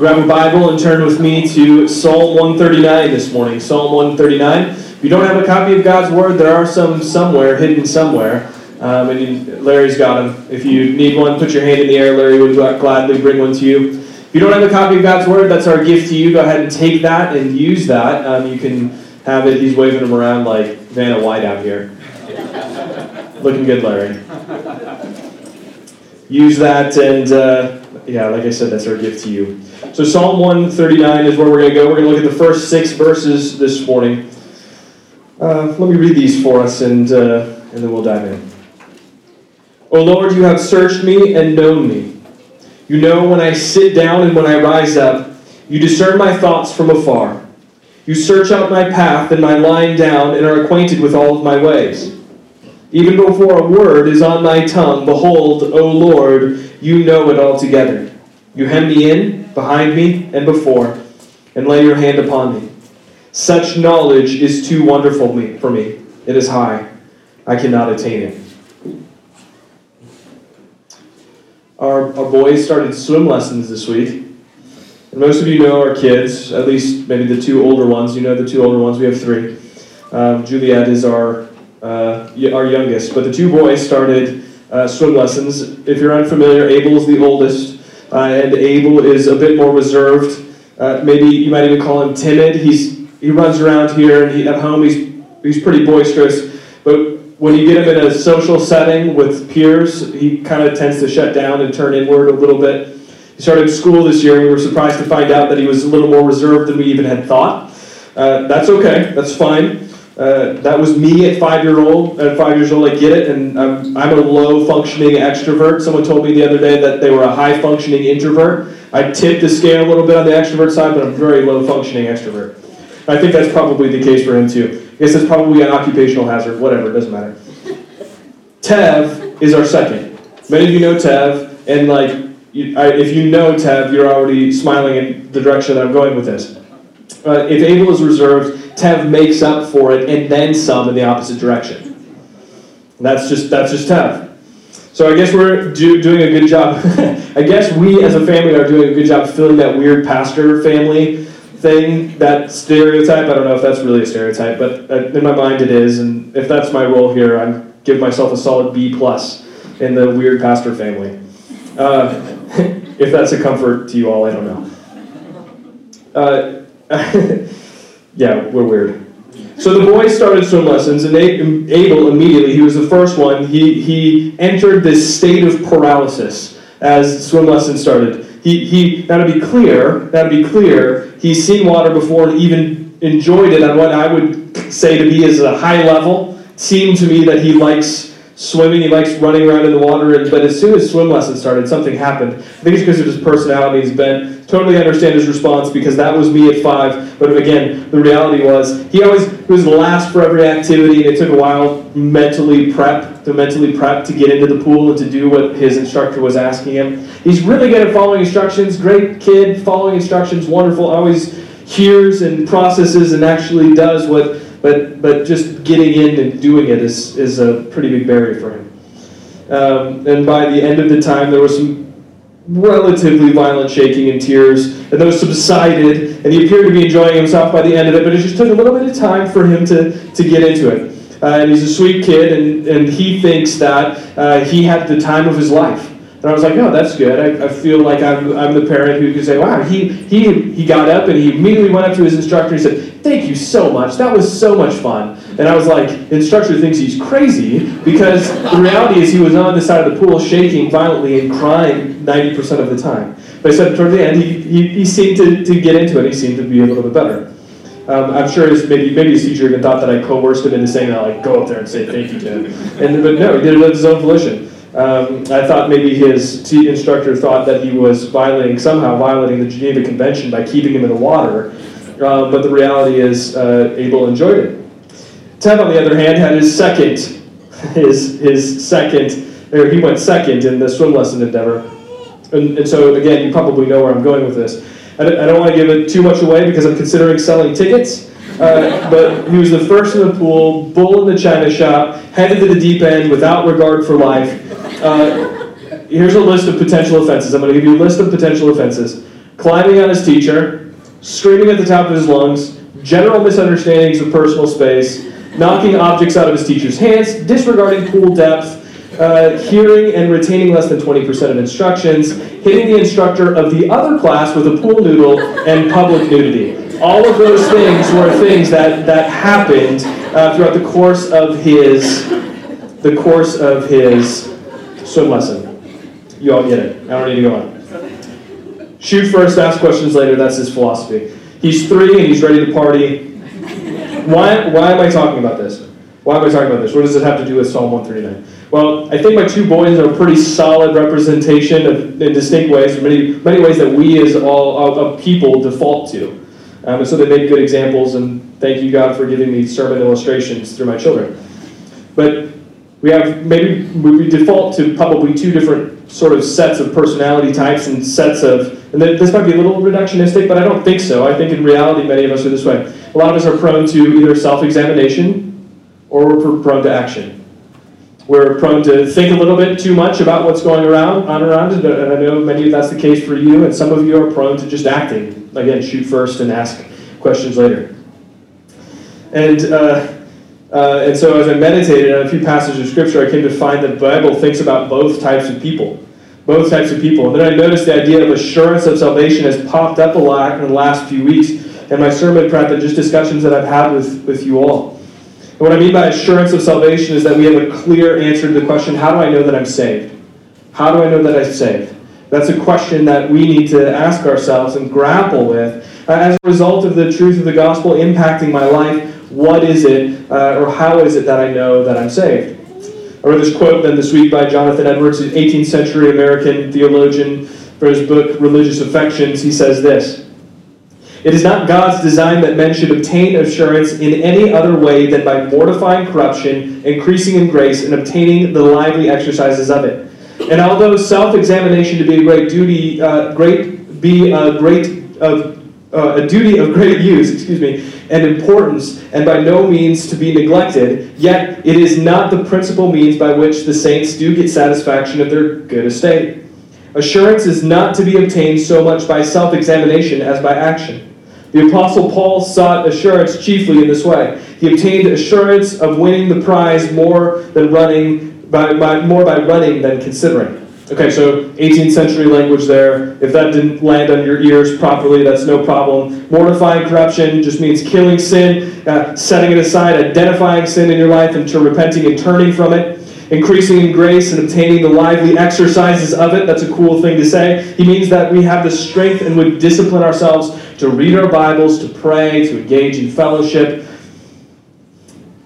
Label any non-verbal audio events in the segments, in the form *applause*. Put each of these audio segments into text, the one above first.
Grab a Bible and turn with me to Psalm 139 this morning. Psalm 139. If you don't have a copy of God's Word, there are some somewhere, hidden somewhere. Um, and Larry's got them. If you need one, put your hand in the air. Larry would gladly bring one to you. If you don't have a copy of God's Word, that's our gift to you. Go ahead and take that and use that. Um, you can have it. He's waving them around like Vanna White out here. *laughs* Looking good, Larry. Use that, and uh, yeah, like I said, that's our gift to you. So Psalm 139 is where we're going to go. We're going to look at the first six verses this morning. Uh, let me read these for us, and, uh, and then we'll dive in. O Lord, you have searched me and known me. You know when I sit down and when I rise up. You discern my thoughts from afar. You search out my path and my lying down and are acquainted with all of my ways. Even before a word is on my tongue, behold, O Lord, you know it all together. You hem me in, behind me, and before, and lay your hand upon me. Such knowledge is too wonderful for me. It is high. I cannot attain it. Our, our boys started swim lessons this week. And most of you know our kids, at least maybe the two older ones. You know the two older ones. We have three. Um, Juliet is our, uh, our youngest. But the two boys started uh, swim lessons. If you're unfamiliar, Abel is the oldest. Uh, and Abel is a bit more reserved. Uh, maybe you might even call him timid. He's he runs around here, and he, at home he's he's pretty boisterous. But when you get him in a social setting with peers, he kind of tends to shut down and turn inward a little bit. He started school this year. And we were surprised to find out that he was a little more reserved than we even had thought. Uh, that's okay. That's fine. Uh, that was me at five year old. At five years old, I get it, and I'm, I'm a low functioning extrovert. Someone told me the other day that they were a high functioning introvert. I tip the scale a little bit on the extrovert side, but I'm very low functioning extrovert. I think that's probably the case for him too. I guess it's probably an occupational hazard. Whatever, it doesn't matter. Tev is our second. Many of you know Tev, and like, you, I, if you know Tev, you're already smiling in the direction that I'm going with this. Uh, if Abel is reserved, Tev makes up for it and then some in the opposite direction. And that's just that's just Tev. So I guess we're do, doing a good job. *laughs* I guess we as a family are doing a good job filling that weird pastor family thing, that stereotype. I don't know if that's really a stereotype, but in my mind it is. And if that's my role here, I give myself a solid B plus in the weird pastor family. Uh, *laughs* if that's a comfort to you all, I don't know. Uh, *laughs* yeah, we're weird. So the boys started swim lessons, and Abel immediately, he was the first one, he, he entered this state of paralysis as swim lessons started. He, he, now to be clear, now to be clear, he's seen water before and even enjoyed it on what I would say to be as a high level. Seemed to me that he likes swimming, he likes running around in the water, but as soon as swim lessons started, something happened. I think it's because of his personality. He's been totally understand his response because that was me at five. But again, the reality was he always was the last for every activity, and it took a while mentally prep to mentally prep to get into the pool and to do what his instructor was asking him. He's really good at following instructions. Great kid, following instructions, wonderful. Always hears and processes and actually does what. But but just getting in and doing it is is a pretty big barrier for him. Um, and by the end of the time, there was some relatively violent shaking and tears, and those subsided, and he appeared to be enjoying himself by the end of it, but it just took a little bit of time for him to, to get into it. Uh, and he's a sweet kid, and, and he thinks that uh, he had the time of his life. And I was like, no, that's good. I, I feel like I'm, I'm the parent who can say, wow, he, he, he got up and he immediately went up to his instructor and said, thank you so much. That was so much fun. And I was like, the instructor thinks he's crazy because the reality is he was on the side of the pool shaking violently and crying 90% of the time. But I said toward the end, he, he, he seemed to, to get into it. He seemed to be a little bit better. Um, I'm sure his, maybe maybe his teacher even thought that I coerced him into saying that, like, go up there and say thank you to him. And, but no, he did it of his own volition. Um, I thought maybe his t- instructor thought that he was violating, somehow violating the Geneva Convention by keeping him in the water. Uh, but the reality is, uh, Abel enjoyed it. Ted, on the other hand, had his second, *laughs* his, his second, or he went second in the swim lesson endeavor. And, and so, again, you probably know where I'm going with this. I don't, I don't want to give it too much away because I'm considering selling tickets. Uh, but he was the first in the pool, bull in the china shop, headed to the deep end without regard for life. Uh, here's a list of potential offenses. I'm going to give you a list of potential offenses climbing on his teacher, screaming at the top of his lungs, general misunderstandings of personal space, knocking objects out of his teacher's hands, disregarding pool depth, uh, hearing and retaining less than 20% of instructions, hitting the instructor of the other class with a pool noodle, and public nudity. All of those things were things that, that happened uh, throughout the course of his the course of his swim lesson. You all get it. I don't need to go on. Shoot first, ask questions later. That's his philosophy. He's three and he's ready to party. Why, why am I talking about this? Why am I talking about this? What does it have to do with Psalm 139? Well, I think my two boys are a pretty solid representation of, in distinct ways, many, many ways that we as all of people default to. Um, and so they make good examples, and thank you, God, for giving me sermon illustrations through my children. But we have maybe we default to probably two different sort of sets of personality types and sets of and this might be a little reductionistic but i don't think so. I think in reality many of us are this way. A lot of us are prone to either self-examination or we're prone to action we're prone to think a little bit too much about what's going around on around and i know many of that's the case for you and some of you are prone to just acting again shoot first and ask questions later and uh, uh, and so as I meditated on a few passages of scripture, I came to find that the Bible thinks about both types of people. Both types of people. And then I noticed the idea of assurance of salvation has popped up a lot in the last few weeks in my sermon prep and just discussions that I've had with, with you all. And what I mean by assurance of salvation is that we have a clear answer to the question how do I know that I'm saved? How do I know that I'm saved? That's a question that we need to ask ourselves and grapple with uh, as a result of the truth of the gospel impacting my life what is it, uh, or how is it that I know that I'm saved? I read this quote then this week by Jonathan Edwards, an 18th century American theologian, for his book Religious Affections. He says this It is not God's design that men should obtain assurance in any other way than by mortifying corruption, increasing in grace, and obtaining the lively exercises of it. And although self-examination to be a great duty, uh, great be a great of uh, a duty of great use, excuse me, and importance, and by no means to be neglected, yet it is not the principal means by which the saints do get satisfaction of their good estate. Assurance is not to be obtained so much by self examination as by action. The Apostle Paul sought assurance chiefly in this way. He obtained assurance of winning the prize more than running by, by more by running than considering. Okay, so 18th century language there. If that didn't land on your ears properly, that's no problem. Mortifying corruption just means killing sin, uh, setting it aside, identifying sin in your life, and to repenting and turning from it. Increasing in grace and obtaining the lively exercises of it. That's a cool thing to say. He means that we have the strength and would discipline ourselves to read our Bibles, to pray, to engage in fellowship.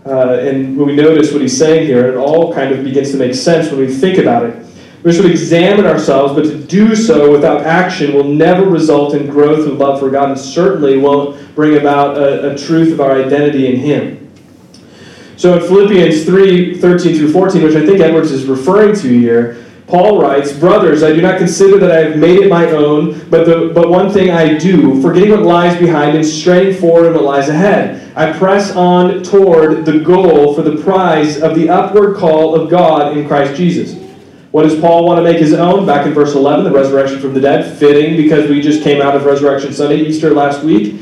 Uh, and when we notice what he's saying here, it all kind of begins to make sense when we think about it. We should examine ourselves, but to do so without action will never result in growth and love for God and certainly won't bring about a, a truth of our identity in Him. So in Philippians 3 13 through 14, which I think Edwards is referring to here, Paul writes, Brothers, I do not consider that I have made it my own, but, the, but one thing I do, forgetting what lies behind and straining forward what lies ahead. I press on toward the goal for the prize of the upward call of God in Christ Jesus. What does Paul want to make his own? Back in verse 11, the resurrection from the dead, fitting because we just came out of Resurrection Sunday, Easter last week.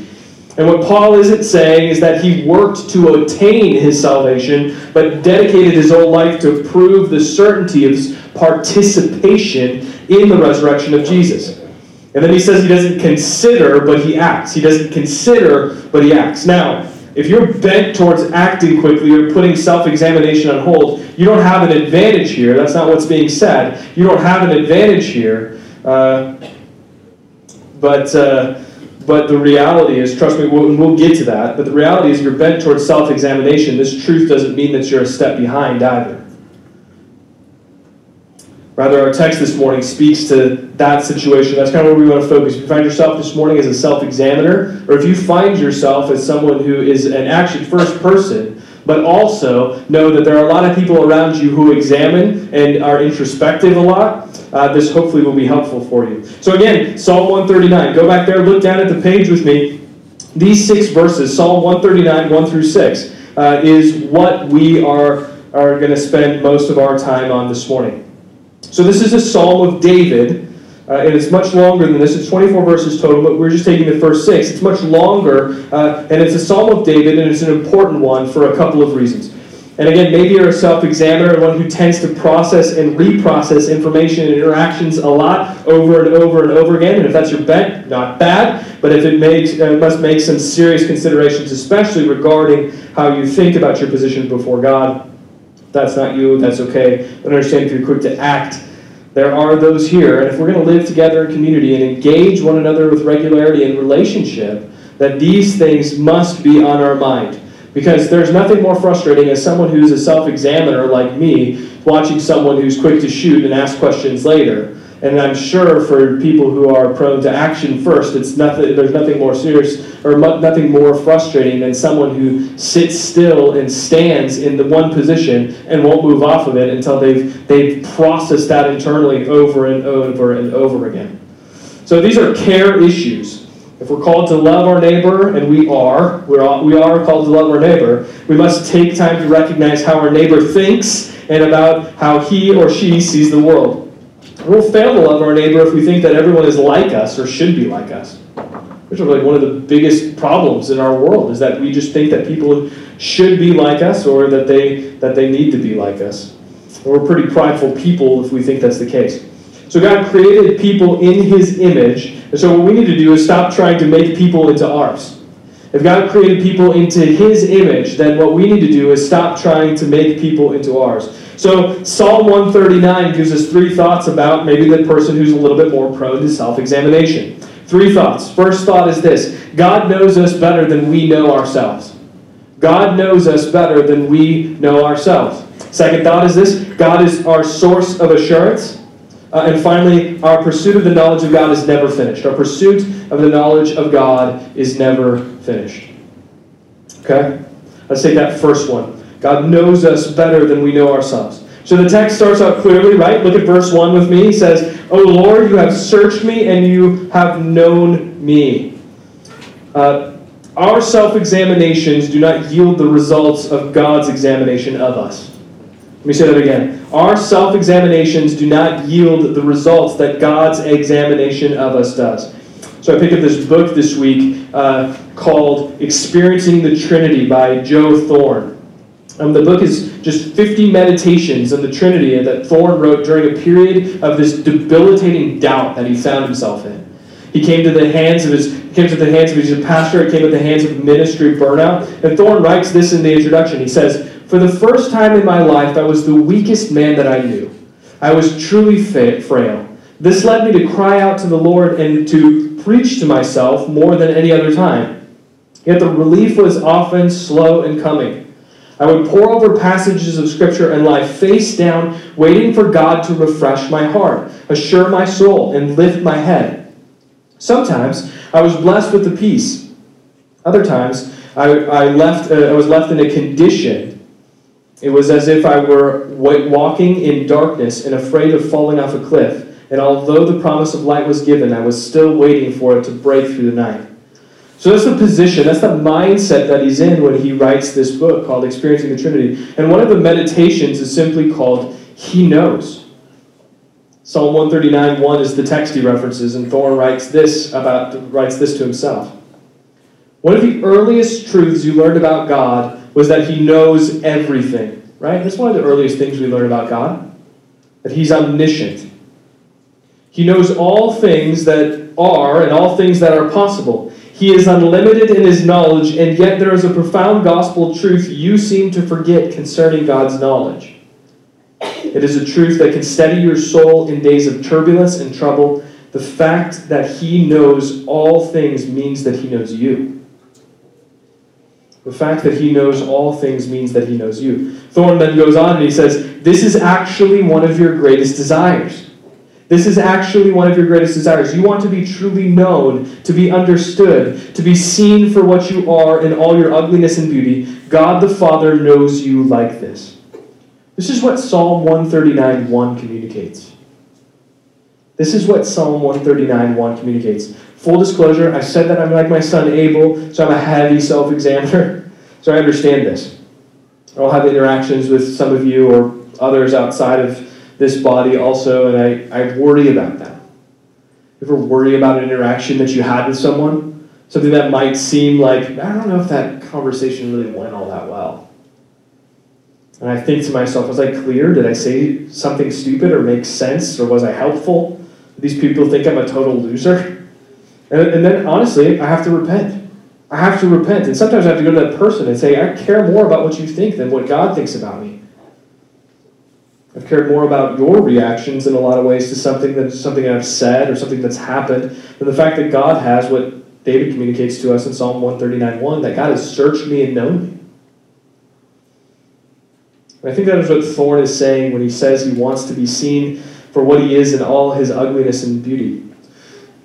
And what Paul isn't saying is that he worked to attain his salvation, but dedicated his whole life to prove the certainty of participation in the resurrection of Jesus. And then he says he doesn't consider, but he acts. He doesn't consider, but he acts. Now, if you're bent towards acting quickly or putting self examination on hold, you don't have an advantage here. That's not what's being said. You don't have an advantage here. Uh, but, uh, but the reality is, trust me, we'll, we'll get to that. But the reality is, you're bent towards self examination. This truth doesn't mean that you're a step behind either. Rather, our text this morning speaks to that situation. That's kind of where we want to focus. If you find yourself this morning as a self examiner, or if you find yourself as someone who is an action first person, but also know that there are a lot of people around you who examine and are introspective a lot, uh, this hopefully will be helpful for you. So, again, Psalm 139. Go back there, look down at the page with me. These six verses, Psalm 139, 1 through 6, uh, is what we are, are going to spend most of our time on this morning. So this is a psalm of David, uh, and it's much longer than this. It's 24 verses total, but we're just taking the first six. It's much longer, uh, and it's a Psalm of David, and it's an important one for a couple of reasons. And again, maybe you're a self examiner one who tends to process and reprocess information and interactions a lot over and over and over again. And if that's your bent, not bad. But if it makes, uh, must make some serious considerations, especially regarding how you think about your position before God. That's not you, that's okay. But understand if you're quick to act, there are those here. And if we're going to live together in community and engage one another with regularity and relationship, that these things must be on our mind. Because there's nothing more frustrating as someone who's a self examiner like me, watching someone who's quick to shoot and ask questions later. And I'm sure for people who are prone to action first, it's nothing, there's nothing more serious or nothing more frustrating than someone who sits still and stands in the one position and won't move off of it until they've, they've processed that internally over and over and over again. So these are care issues. If we're called to love our neighbor, and we are, we're all, we are called to love our neighbor, we must take time to recognize how our neighbor thinks and about how he or she sees the world. We'll fail to love our neighbor if we think that everyone is like us or should be like us. Which is like one of the biggest problems in our world is that we just think that people should be like us or that they that they need to be like us. we're pretty prideful people if we think that's the case. So God created people in his image. And so what we need to do is stop trying to make people into ours. If God created people into his image, then what we need to do is stop trying to make people into ours. So Psalm 139 gives us three thoughts about maybe the person who's a little bit more prone to self-examination. Three thoughts. First thought is this God knows us better than we know ourselves. God knows us better than we know ourselves. Second thought is this God is our source of assurance. Uh, and finally, our pursuit of the knowledge of God is never finished. Our pursuit of the knowledge of God is never finished. Okay? Let's take that first one. God knows us better than we know ourselves. So the text starts out clearly, right? Look at verse 1 with me. He says, O Lord, you have searched me and you have known me. Uh, our self examinations do not yield the results of God's examination of us. Let me say that again. Our self examinations do not yield the results that God's examination of us does. So I picked up this book this week uh, called Experiencing the Trinity by Joe Thorn. Um, the book is just 50 meditations on the Trinity that Thorn wrote during a period of this debilitating doubt that he found himself in. He came to the hands of his came to the hands of his pastor, it came to the hands of ministry burnout. And Thorn writes this in the introduction. He says, for the first time in my life, I was the weakest man that I knew. I was truly frail. This led me to cry out to the Lord and to preach to myself more than any other time. Yet the relief was often slow in coming. I would pore over passages of Scripture and lie face down, waiting for God to refresh my heart, assure my soul, and lift my head. Sometimes I was blessed with the peace. Other times I, I, left, uh, I was left in a condition it was as if I were walking in darkness and afraid of falling off a cliff. And although the promise of light was given, I was still waiting for it to break through the night. So that's the position, that's the mindset that he's in when he writes this book called Experiencing the Trinity. And one of the meditations is simply called He Knows. Psalm 139 1 is the text he references, and Thorn writes this about writes this to himself. One of the earliest truths you learned about God was that he knows everything, right? That's one of the earliest things we learn about God, that he's omniscient. He knows all things that are and all things that are possible. He is unlimited in his knowledge, and yet there is a profound gospel truth you seem to forget concerning God's knowledge. It is a truth that can steady your soul in days of turbulence and trouble. The fact that he knows all things means that he knows you. The fact that he knows all things means that he knows you. Thorn then goes on and he says, This is actually one of your greatest desires. This is actually one of your greatest desires. You want to be truly known, to be understood, to be seen for what you are in all your ugliness and beauty. God the Father knows you like this. This is what Psalm 139 1 communicates. This is what Psalm 139 1 communicates. Full disclosure, I said that I'm like my son Abel, so I'm a heavy self examiner. *laughs* So I understand this. I'll have interactions with some of you or others outside of this body also, and I, I worry about that. Ever worry about an interaction that you had with someone? Something that might seem like, I don't know if that conversation really went all that well. And I think to myself, was I clear? Did I say something stupid or make sense? Or was I helpful? These people think I'm a total loser. *laughs* And, and then honestly, I have to repent. I have to repent. And sometimes I have to go to that person and say, I care more about what you think than what God thinks about me. I've cared more about your reactions in a lot of ways to something that's something I've said or something that's happened than the fact that God has what David communicates to us in Psalm 139:1 that God has searched me and known me. And I think that is what Thorn is saying when he says he wants to be seen for what he is in all his ugliness and beauty.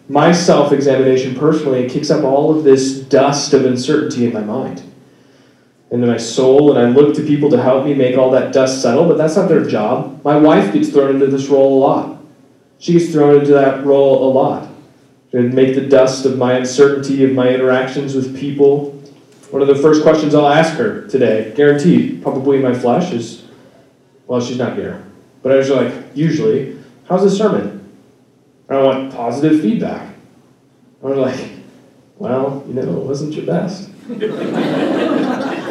My self examination personally it kicks up all of this dust of uncertainty in my mind and into my soul, and I look to people to help me make all that dust settle, but that's not their job. My wife gets thrown into this role a lot. She gets thrown into that role a lot. To make the dust of my uncertainty of my interactions with people. One of the first questions I'll ask her today, guaranteed, probably in my flesh, is well, she's not here. But I was like, usually, how's the sermon? I want positive feedback. Was like, well, you know, it wasn't your best. *laughs*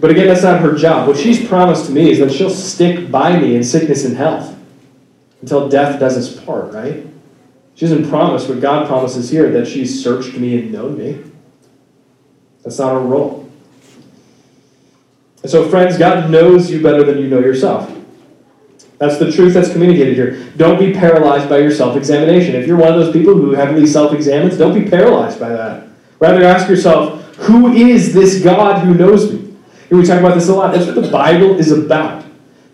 But again, that's not her job. What she's promised to me is that she'll stick by me in sickness and health until death does us part, right? She doesn't promise what God promises here that she's searched me and known me. That's not her role. And so, friends, God knows you better than you know yourself. That's the truth that's communicated here. Don't be paralyzed by your self examination. If you're one of those people who heavily self examines, don't be paralyzed by that. Rather, ask yourself, who is this God who knows me? And we talk about this a lot. That's what the Bible is about.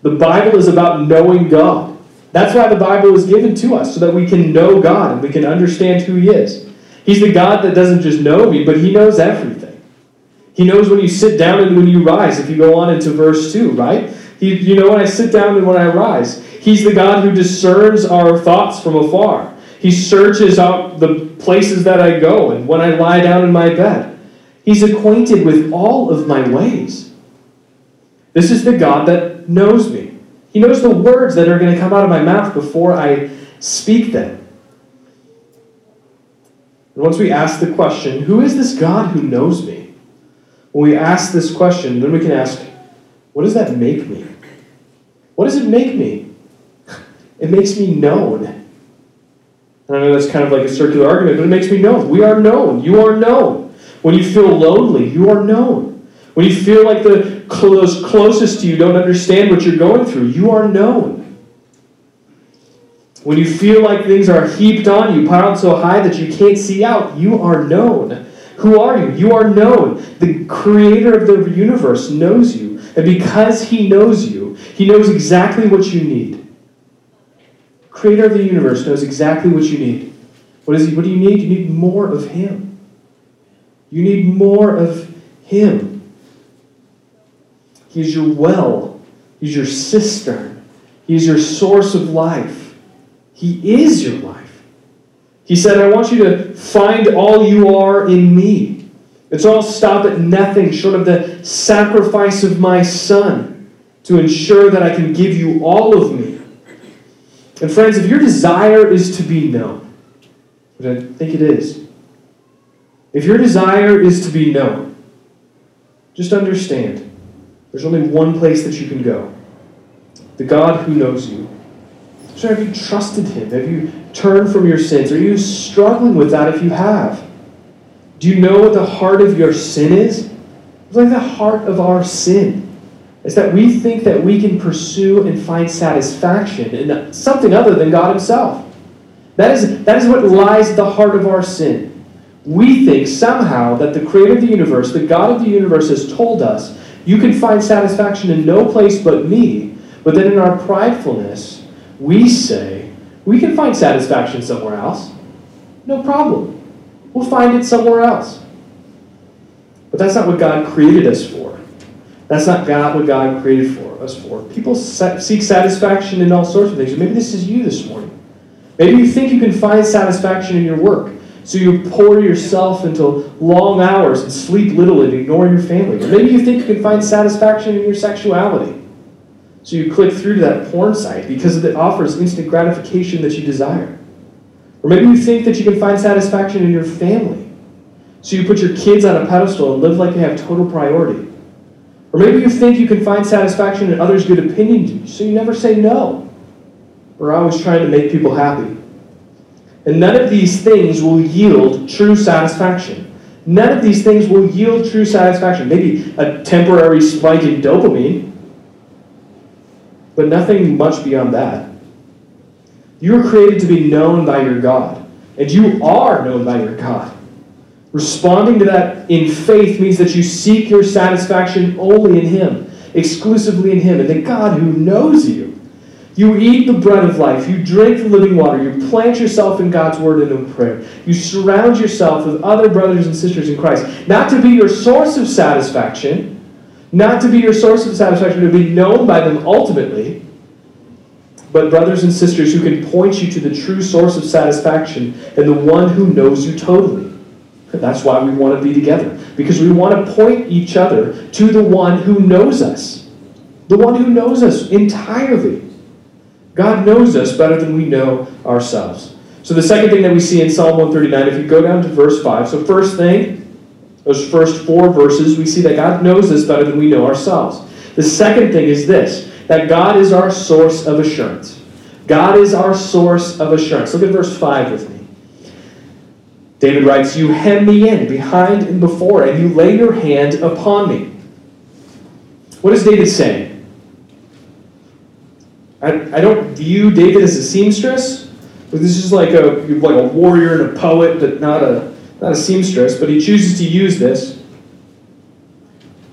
The Bible is about knowing God. That's why the Bible is given to us, so that we can know God and we can understand who He is. He's the God that doesn't just know me, but He knows everything. He knows when you sit down and when you rise, if you go on into verse 2, right? He, you know when I sit down and when I rise. He's the God who discerns our thoughts from afar. He searches out the places that I go and when I lie down in my bed. He's acquainted with all of my ways. This is the God that knows me. He knows the words that are going to come out of my mouth before I speak them. And once we ask the question, who is this God who knows me? When we ask this question, then we can ask, what does that make me? What does it make me? It makes me known. And I know that's kind of like a circular argument, but it makes me known. We are known. You are known. When you feel lonely, you are known. When you feel like the those closest to you don't understand what you're going through, you are known. When you feel like things are heaped on you, piled so high that you can't see out, you are known. Who are you? You are known. The creator of the universe knows you. And because he knows you, he knows exactly what you need. Creator of the universe knows exactly what you need. What is he? What do you need? You need more of him. You need more of Him. He is your well, He's your cistern, He's your source of life. He is your life. He said, I want you to find all you are in me. It's all stop at nothing short of the sacrifice of my Son to ensure that I can give you all of me. And friends, if your desire is to be known, which I think it is, if your desire is to be known, just understand there's only one place that you can go the God who knows you. So, have you trusted Him? Have you turned from your sins? Are you struggling with that if you have? Do you know what the heart of your sin is? It's like the heart of our sin. Is that we think that we can pursue and find satisfaction in something other than God Himself. That is, that is what lies at the heart of our sin we think somehow that the creator of the universe, the God of the universe, has told us, you can find satisfaction in no place but me. But then in our pridefulness, we say, we can find satisfaction somewhere else. No problem. We'll find it somewhere else. But that's not what God created us for. That's not God, what God created for us for. People seek satisfaction in all sorts of things. Maybe this is you this morning. Maybe you think you can find satisfaction in your work. So you pour yourself into long hours and sleep little and ignore your family. Or maybe you think you can find satisfaction in your sexuality. So you click through to that porn site because it offers instant gratification that you desire. Or maybe you think that you can find satisfaction in your family. So you put your kids on a pedestal and live like they have total priority. Or maybe you think you can find satisfaction in others' good opinion, so you never say no. Or always trying to make people happy. And none of these things will yield true satisfaction. None of these things will yield true satisfaction. Maybe a temporary spike in dopamine, but nothing much beyond that. You were created to be known by your God, and you are known by your God. Responding to that in faith means that you seek your satisfaction only in Him, exclusively in Him, and the God who knows you. You eat the bread of life. You drink the living water. You plant yourself in God's word and in prayer. You surround yourself with other brothers and sisters in Christ. Not to be your source of satisfaction, not to be your source of satisfaction, but to be known by them ultimately, but brothers and sisters who can point you to the true source of satisfaction and the one who knows you totally. That's why we want to be together, because we want to point each other to the one who knows us, the one who knows us entirely. God knows us better than we know ourselves. So, the second thing that we see in Psalm 139, if you go down to verse 5, so first thing, those first four verses, we see that God knows us better than we know ourselves. The second thing is this that God is our source of assurance. God is our source of assurance. Look at verse 5 with me. David writes, You hem me in behind and before, and you lay your hand upon me. What is David saying? I, I don't view David as a seamstress. But this is like a like a warrior and a poet, but not a not a seamstress. But he chooses to use this.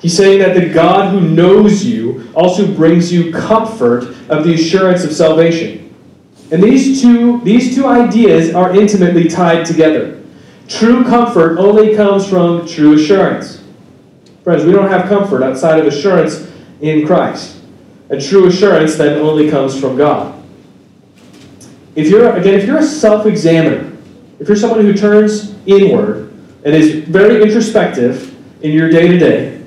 He's saying that the God who knows you also brings you comfort of the assurance of salvation. And these two, these two ideas are intimately tied together. True comfort only comes from true assurance. Friends, we don't have comfort outside of assurance in Christ. A true assurance then only comes from God. If you're again, if you're a self-examiner, if you're someone who turns inward and is very introspective in your day-to-day,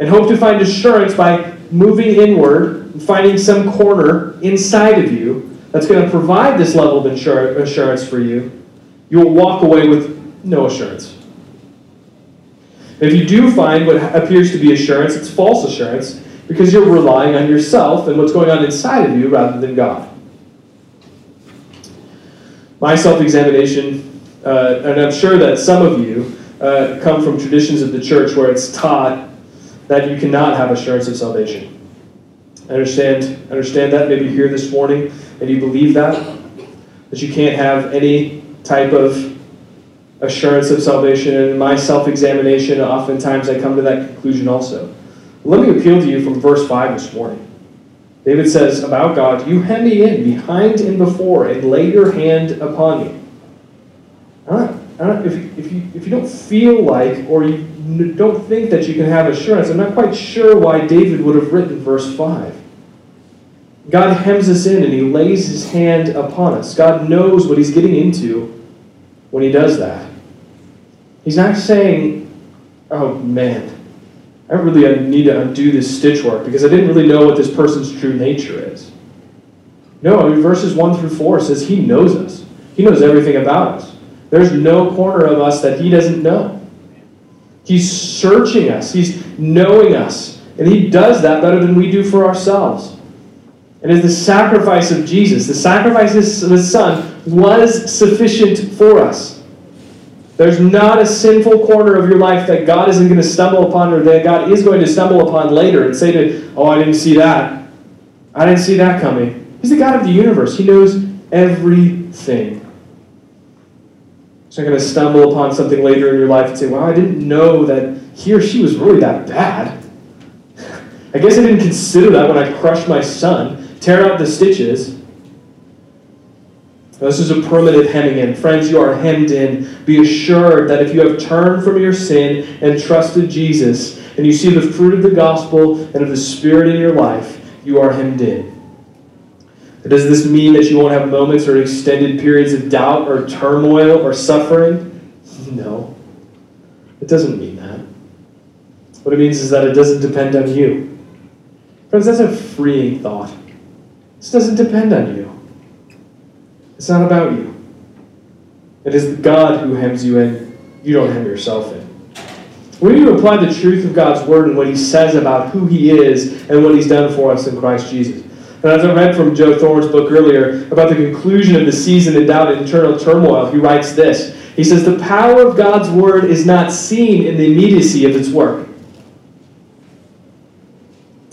and hope to find assurance by moving inward finding some corner inside of you that's going to provide this level of assurance for you, you'll walk away with no assurance. If you do find what appears to be assurance, it's false assurance because you're relying on yourself and what's going on inside of you rather than God. My self examination, uh, and I'm sure that some of you uh, come from traditions of the church where it's taught that you cannot have assurance of salvation. I understand, understand that. Maybe you're here this morning and you believe that, that you can't have any type of assurance of salvation. And in my self examination, oftentimes I come to that conclusion also. Let me appeal to you from verse 5 this morning. David says about God, You hem me in behind and before, and lay your hand upon me. I don't, I don't, if, if, you, if you don't feel like, or you don't think that you can have assurance, I'm not quite sure why David would have written verse 5. God hems us in and he lays his hand upon us. God knows what he's getting into when he does that. He's not saying, oh man, I really need to undo this stitch work because I didn't really know what this person's true nature is. No, I mean, verses 1 through 4 says he knows us. He knows everything about us. There's no corner of us that he doesn't know. He's searching us, he's knowing us. And he does that better than we do for ourselves. And as the sacrifice of Jesus, the sacrifice of his son, was sufficient for us. There's not a sinful corner of your life that God isn't going to stumble upon or that God is going to stumble upon later and say to, oh, I didn't see that. I didn't see that coming. He's the God of the universe. He knows everything. So you're going to stumble upon something later in your life and say, well, I didn't know that he or she was really that bad. *laughs* I guess I didn't consider that when I crushed my son tear out the stitches. This is a permanent hemming in. Friends, you are hemmed in. Be assured that if you have turned from your sin and trusted Jesus, and you see the fruit of the gospel and of the Spirit in your life, you are hemmed in. Does this mean that you won't have moments or extended periods of doubt or turmoil or suffering? No. It doesn't mean that. What it means is that it doesn't depend on you. Friends, that's a freeing thought. This doesn't depend on you. It's not about you. It is God who hems you in. You don't hem yourself in. When you apply the truth of God's word and what he says about who he is and what he's done for us in Christ Jesus. And as I read from Joe Thorn's book earlier about the conclusion of the season of doubt and internal turmoil, he writes this. He says, The power of God's word is not seen in the immediacy of its work.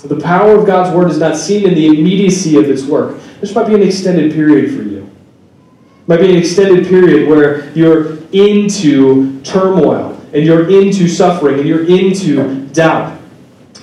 The power of God's word is not seen in the immediacy of its work. This might be an extended period for you. It might be an extended period where you're into turmoil and you're into suffering and you're into doubt.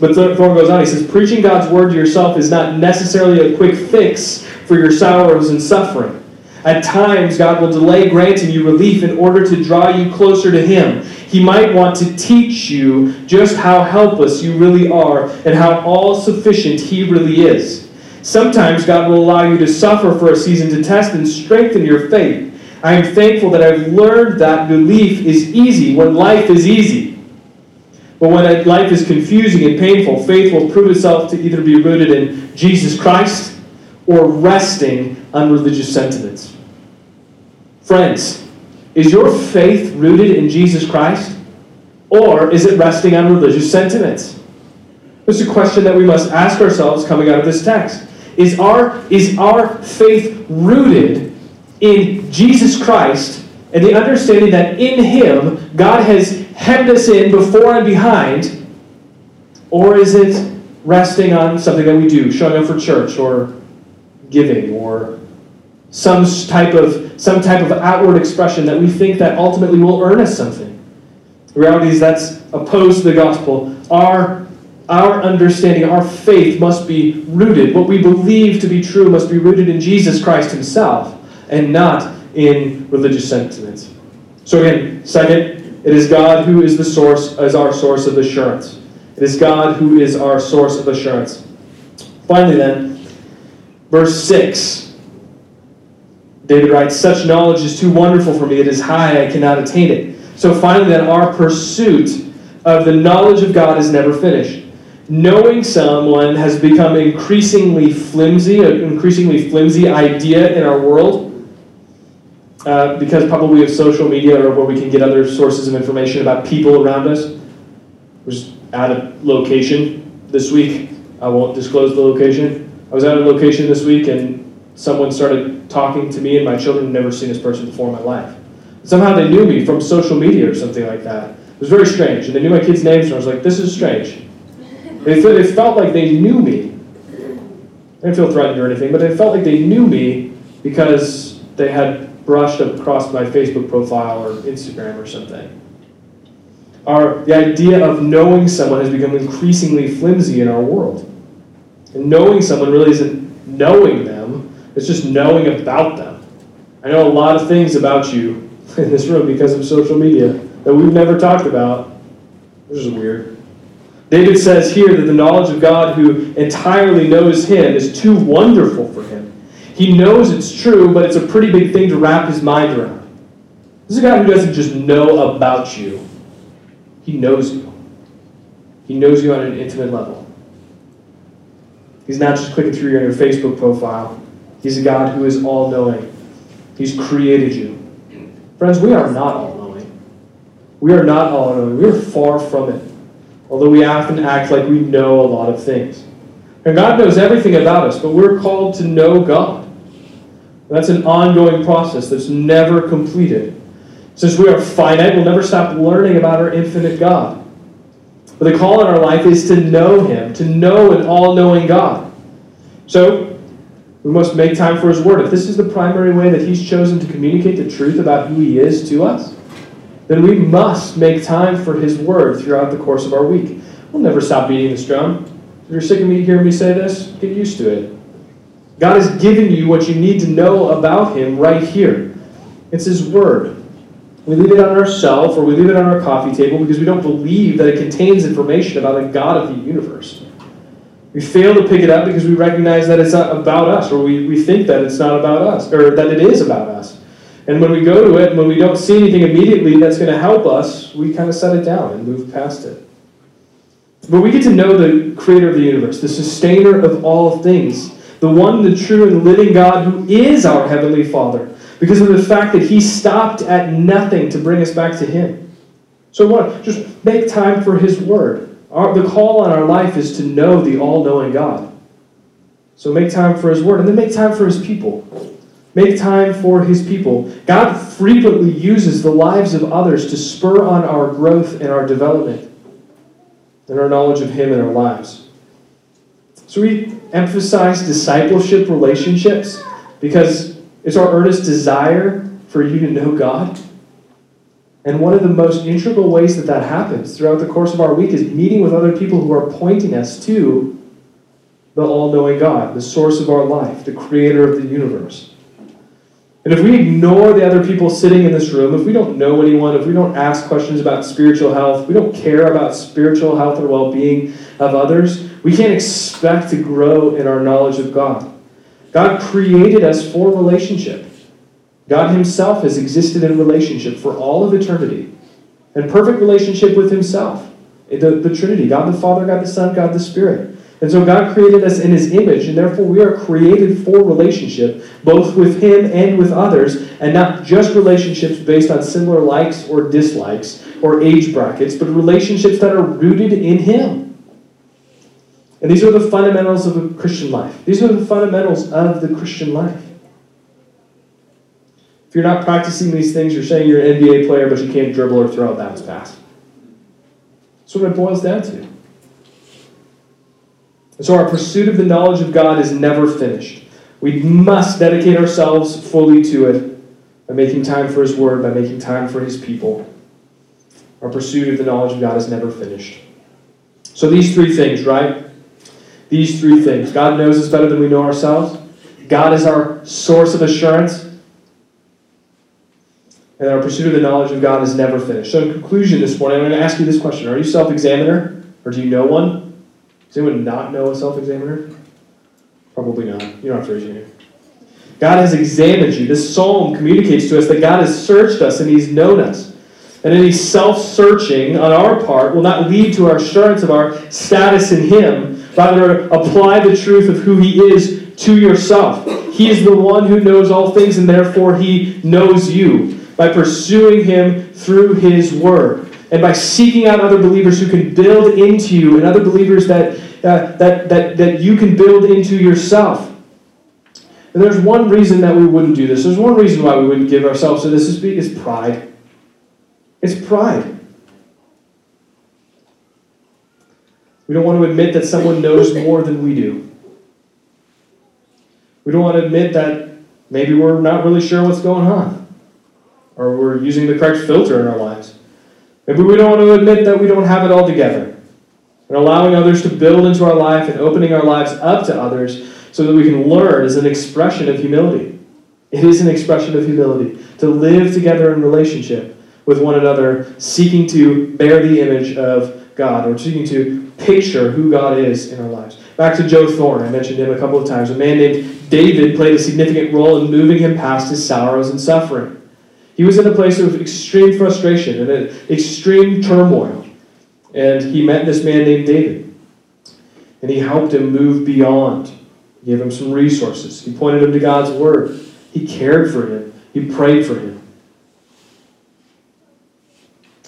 But Thorn goes on, he says, preaching God's word to yourself is not necessarily a quick fix for your sorrows and suffering. At times, God will delay granting you relief in order to draw you closer to Him. He might want to teach you just how helpless you really are and how all sufficient He really is. Sometimes God will allow you to suffer for a season to test and strengthen your faith. I am thankful that I've learned that belief is easy when life is easy. But when life is confusing and painful, faith will prove itself to either be rooted in Jesus Christ or resting on religious sentiments. Friends, is your faith rooted in Jesus Christ or is it resting on religious sentiments? Is a question that we must ask ourselves coming out of this text. Is our, is our faith rooted in Jesus Christ and the understanding that in Him God has hemmed us in before and behind? Or is it resting on something that we do, showing up for church or giving or some type of some type of outward expression that we think that ultimately will earn us something. The reality is that's opposed to the gospel. Our our understanding, our faith must be rooted. What we believe to be true must be rooted in Jesus Christ Himself and not in religious sentiments. So again, second, it is God who is the source, as our source of assurance. It is God who is our source of assurance. Finally, then, verse 6. David writes, Such knowledge is too wonderful for me, it is high, I cannot attain it. So finally, then, our pursuit of the knowledge of God is never finished. Knowing someone has become increasingly flimsy, an increasingly flimsy idea in our world. Uh, because probably of social media or where we can get other sources of information about people around us. Was at a location this week. I won't disclose the location. I was at a location this week and someone started talking to me and my children had never seen this person before in my life. Somehow they knew me from social media or something like that. It was very strange. And they knew my kids' names and I was like, this is strange. *laughs* It, it felt like they knew me. I didn't feel threatened or anything, but it felt like they knew me because they had brushed across my Facebook profile or Instagram or something. Our, the idea of knowing someone has become increasingly flimsy in our world. And knowing someone really isn't knowing them, it's just knowing about them. I know a lot of things about you *laughs* in this room because of social media that we've never talked about, which is weird. David says here that the knowledge of God who entirely knows him is too wonderful for him. He knows it's true, but it's a pretty big thing to wrap his mind around. This is a guy who doesn't just know about you, he knows you. He knows you on an intimate level. He's not just clicking through your Facebook profile. He's a God who is all knowing. He's created you. Friends, we are not all knowing. We are not all knowing. We are far from it. Although we often act like we know a lot of things. And God knows everything about us, but we're called to know God. That's an ongoing process that's never completed. Since we are finite, we'll never stop learning about our infinite God. But the call in our life is to know Him, to know an all knowing God. So, we must make time for His Word. If this is the primary way that He's chosen to communicate the truth about who He is to us, then we must make time for His Word throughout the course of our week. We'll never stop beating this drum. If you're sick of me hearing me say this, get used to it. God has given you what you need to know about Him right here. It's His Word. We leave it on our shelf or we leave it on our coffee table because we don't believe that it contains information about a God of the universe. We fail to pick it up because we recognize that it's not about us, or we, we think that it's not about us, or that it is about us. And when we go to it, and when we don't see anything immediately that's going to help us, we kind of set it down and move past it. But we get to know the creator of the universe, the sustainer of all things, the one, the true and living God who is our Heavenly Father because of the fact that He stopped at nothing to bring us back to Him. So what? Just make time for His Word. Our, the call on our life is to know the all knowing God. So make time for His Word, and then make time for His people. Make time for His people. God frequently uses the lives of others to spur on our growth and our development and our knowledge of Him in our lives. So we emphasize discipleship relationships because it's our earnest desire for you to know God. And one of the most integral ways that that happens throughout the course of our week is meeting with other people who are pointing us to the all knowing God, the source of our life, the creator of the universe. And if we ignore the other people sitting in this room, if we don't know anyone, if we don't ask questions about spiritual health, we don't care about spiritual health or well being of others, we can't expect to grow in our knowledge of God. God created us for relationship. God Himself has existed in relationship for all of eternity, and perfect relationship with Himself. The, the Trinity God the Father, God the Son, God the Spirit. And so God created us in His image, and therefore we are created for relationship, both with Him and with others, and not just relationships based on similar likes or dislikes or age brackets, but relationships that are rooted in Him. And these are the fundamentals of a Christian life. These are the fundamentals of the Christian life. If you're not practicing these things, you're saying you're an NBA player, but you can't dribble or throw a bounce pass. That's what it boils down to. And so our pursuit of the knowledge of God is never finished. We must dedicate ourselves fully to it by making time for His Word, by making time for His people. Our pursuit of the knowledge of God is never finished. So these three things, right? These three things. God knows us better than we know ourselves. God is our source of assurance. And our pursuit of the knowledge of God is never finished. So, in conclusion this morning, I'm going to ask you this question Are you self examiner? Or do you know one? Does anyone not know a self examiner? Probably not. You don't have to raise your hand. God has examined you. This psalm communicates to us that God has searched us and He's known us. And any self searching on our part will not lead to our assurance of our status in Him. Rather, apply the truth of who He is to yourself. He is the one who knows all things, and therefore He knows you by pursuing Him through His Word and by seeking out other believers who can build into you and other believers that, uh, that, that, that you can build into yourself. And there's one reason that we wouldn't do this. There's one reason why we wouldn't give ourselves to this is because pride. It's pride. We don't want to admit that someone knows more than we do. We don't want to admit that maybe we're not really sure what's going on, or we're using the correct filter in our lives. Maybe we don't want to admit that we don't have it all together. And allowing others to build into our life and opening our lives up to others so that we can learn is an expression of humility. It is an expression of humility to live together in relationship with one another, seeking to bear the image of God or seeking to picture who God is in our lives. Back to Joe Thorn, I mentioned him a couple of times. A man named David played a significant role in moving him past his sorrows and suffering. He was in a place of extreme frustration and extreme turmoil. And he met this man named David. And he helped him move beyond. He gave him some resources. He pointed him to God's Word. He cared for him. He prayed for him.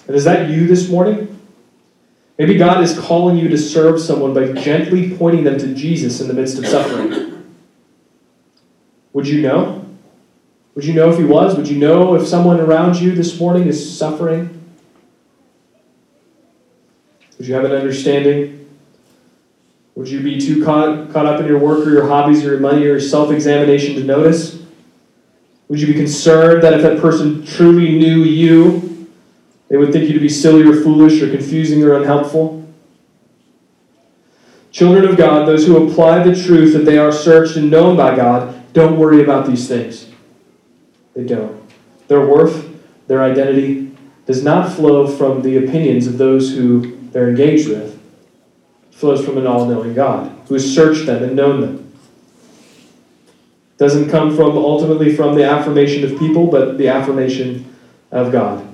And is that you this morning? Maybe God is calling you to serve someone by gently pointing them to Jesus in the midst of suffering. Would you know? Would you know if he was? Would you know if someone around you this morning is suffering? Would you have an understanding? Would you be too caught, caught up in your work or your hobbies or your money or your self examination to notice? Would you be concerned that if that person truly knew you, they would think you to be silly or foolish or confusing or unhelpful? Children of God, those who apply the truth that they are searched and known by God, don't worry about these things. They don't. Their worth, their identity, does not flow from the opinions of those who they're engaged with. It flows from an all knowing God who has searched them and known them. Doesn't come from ultimately from the affirmation of people, but the affirmation of God.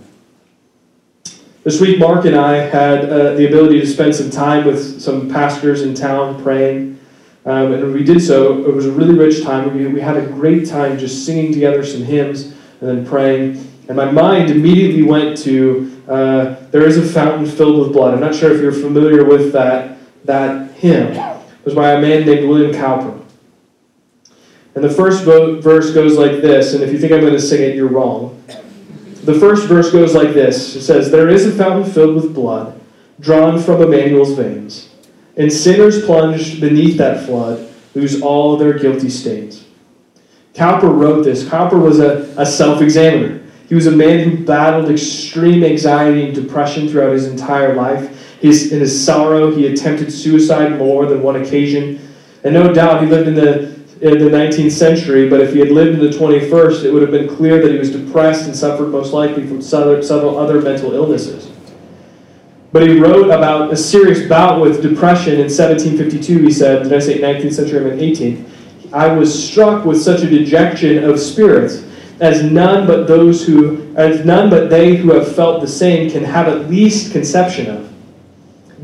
This week, Mark and I had uh, the ability to spend some time with some pastors in town praying. Um, and when we did so, it was a really rich time. We, we had a great time just singing together some hymns and then praying. And my mind immediately went to uh, There is a fountain filled with blood. I'm not sure if you're familiar with that, that hymn. It was by a man named William Cowper. And the first verse goes like this, and if you think I'm going to sing it, you're wrong. The first verse goes like this It says, There is a fountain filled with blood, drawn from Emmanuel's veins, and sinners plunged beneath that flood lose all their guilty stains. Cowper wrote this. Cowper was a, a self examiner. He was a man who battled extreme anxiety and depression throughout his entire life. His, in his sorrow, he attempted suicide more than one occasion. And no doubt he lived in the in the 19th century, but if he had lived in the 21st, it would have been clear that he was depressed and suffered most likely from several other mental illnesses. But he wrote about a serious bout with depression in 1752. He said, Did I say 19th century? I meant 18th. I was struck with such a dejection of spirits as none but those who, as none but they who have felt the same can have at least conception of.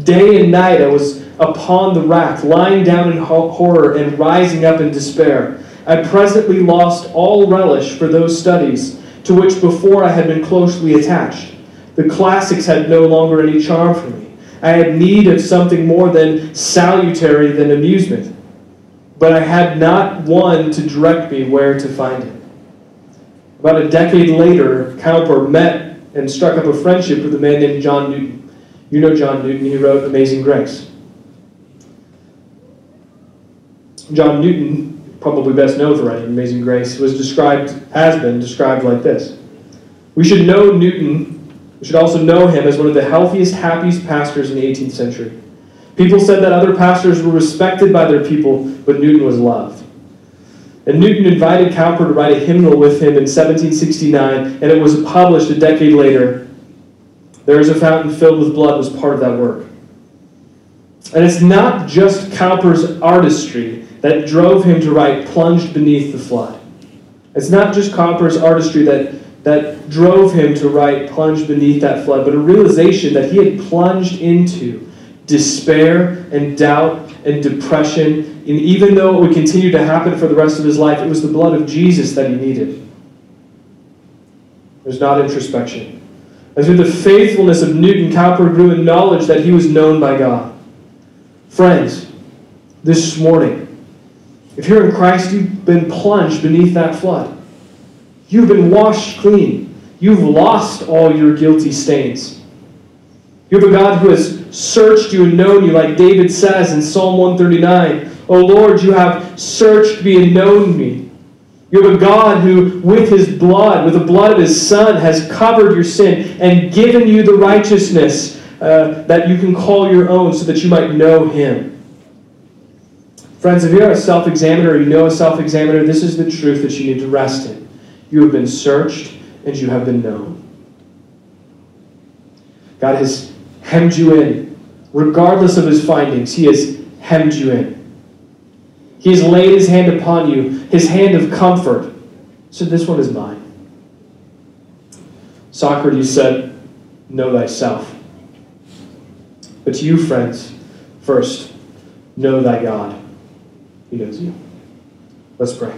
Day and night I was upon the rack, lying down in horror and rising up in despair. I presently lost all relish for those studies to which before I had been closely attached. The classics had no longer any charm for me. I had need of something more than salutary than amusement. But I had not one to direct me where to find it. About a decade later, Cowper met and struck up a friendship with a man named John Newton. You know John Newton, he wrote Amazing Grace. John Newton, probably best known for writing Amazing Grace, was described, has been described like this. We should know Newton, we should also know him as one of the healthiest, happiest pastors in the 18th century. People said that other pastors were respected by their people, but Newton was loved. And Newton invited Cowper to write a hymnal with him in 1769, and it was published a decade later. There is a fountain filled with blood was part of that work. And it's not just Cowper's artistry that drove him to write Plunged Beneath the Flood. It's not just Cowper's artistry that, that drove him to write Plunged Beneath that Flood, but a realization that he had plunged into despair and doubt and depression. And even though it would continue to happen for the rest of his life, it was the blood of Jesus that he needed. There's not introspection. And through the faithfulness of Newton, Cowper grew in knowledge that he was known by God. Friends, this morning, if you're in Christ, you've been plunged beneath that flood. You've been washed clean. You've lost all your guilty stains. You have a God who has searched you and known you, like David says in Psalm 139. O Lord, you have searched me and known me. You have a God who, with his blood, with the blood of his Son, has covered your sin and given you the righteousness uh, that you can call your own so that you might know him. Friends, if you're a self examiner you know a self examiner, this is the truth that you need to rest in. You have been searched and you have been known. God has hemmed you in. Regardless of his findings, he has hemmed you in. He has laid his hand upon you, his hand of comfort. So this one is mine. Socrates said, Know thyself. But to you, friends, first, know thy God. He knows you. Let's pray.